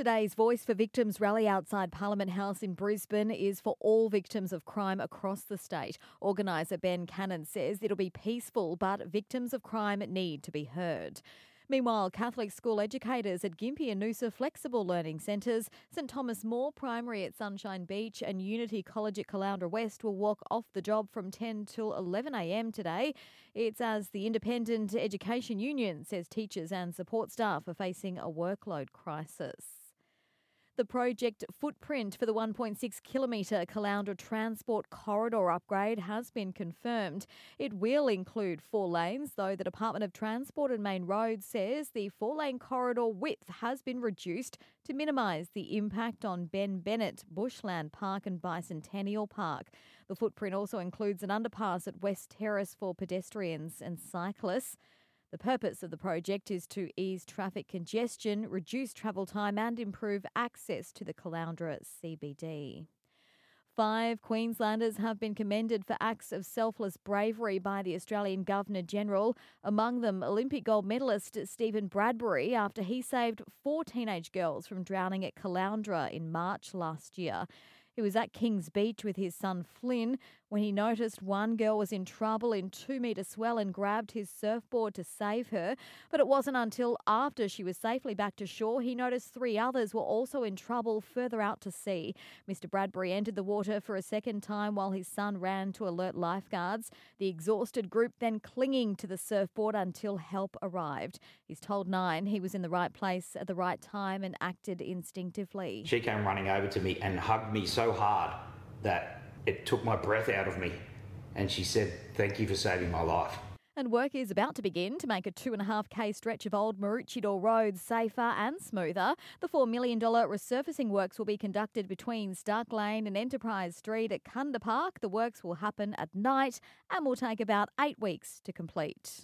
Today's Voice for Victims rally outside Parliament House in Brisbane is for all victims of crime across the state. Organiser Ben Cannon says it'll be peaceful, but victims of crime need to be heard. Meanwhile, Catholic school educators at Gympie and Noosa Flexible Learning Centres, St Thomas More Primary at Sunshine Beach, and Unity College at Caloundra West will walk off the job from 10 till 11am today. It's as the Independent Education Union says teachers and support staff are facing a workload crisis. The project footprint for the 1.6 kilometre Caloundra Transport Corridor upgrade has been confirmed. It will include four lanes, though the Department of Transport and Main Roads says the four lane corridor width has been reduced to minimise the impact on Ben Bennett, Bushland Park, and Bicentennial Park. The footprint also includes an underpass at West Terrace for pedestrians and cyclists. The purpose of the project is to ease traffic congestion, reduce travel time, and improve access to the Caloundra CBD. Five Queenslanders have been commended for acts of selfless bravery by the Australian Governor General, among them Olympic gold medalist Stephen Bradbury, after he saved four teenage girls from drowning at Caloundra in March last year. He was at Kings Beach with his son Flynn when he noticed one girl was in trouble in two metre swell and grabbed his surfboard to save her. But it wasn't until after she was safely back to shore he noticed three others were also in trouble further out to sea. Mr. Bradbury entered the water for a second time while his son ran to alert lifeguards. The exhausted group then clinging to the surfboard until help arrived. He's told Nine he was in the right place at the right time and acted instinctively. She came running over to me and hugged me so hard that it took my breath out of me. And she said, Thank you for saving my life. And work is about to begin to make a 2.5k stretch of old Maroochydore Road safer and smoother. The $4 million resurfacing works will be conducted between Stark Lane and Enterprise Street at Kunda Park. The works will happen at night and will take about eight weeks to complete.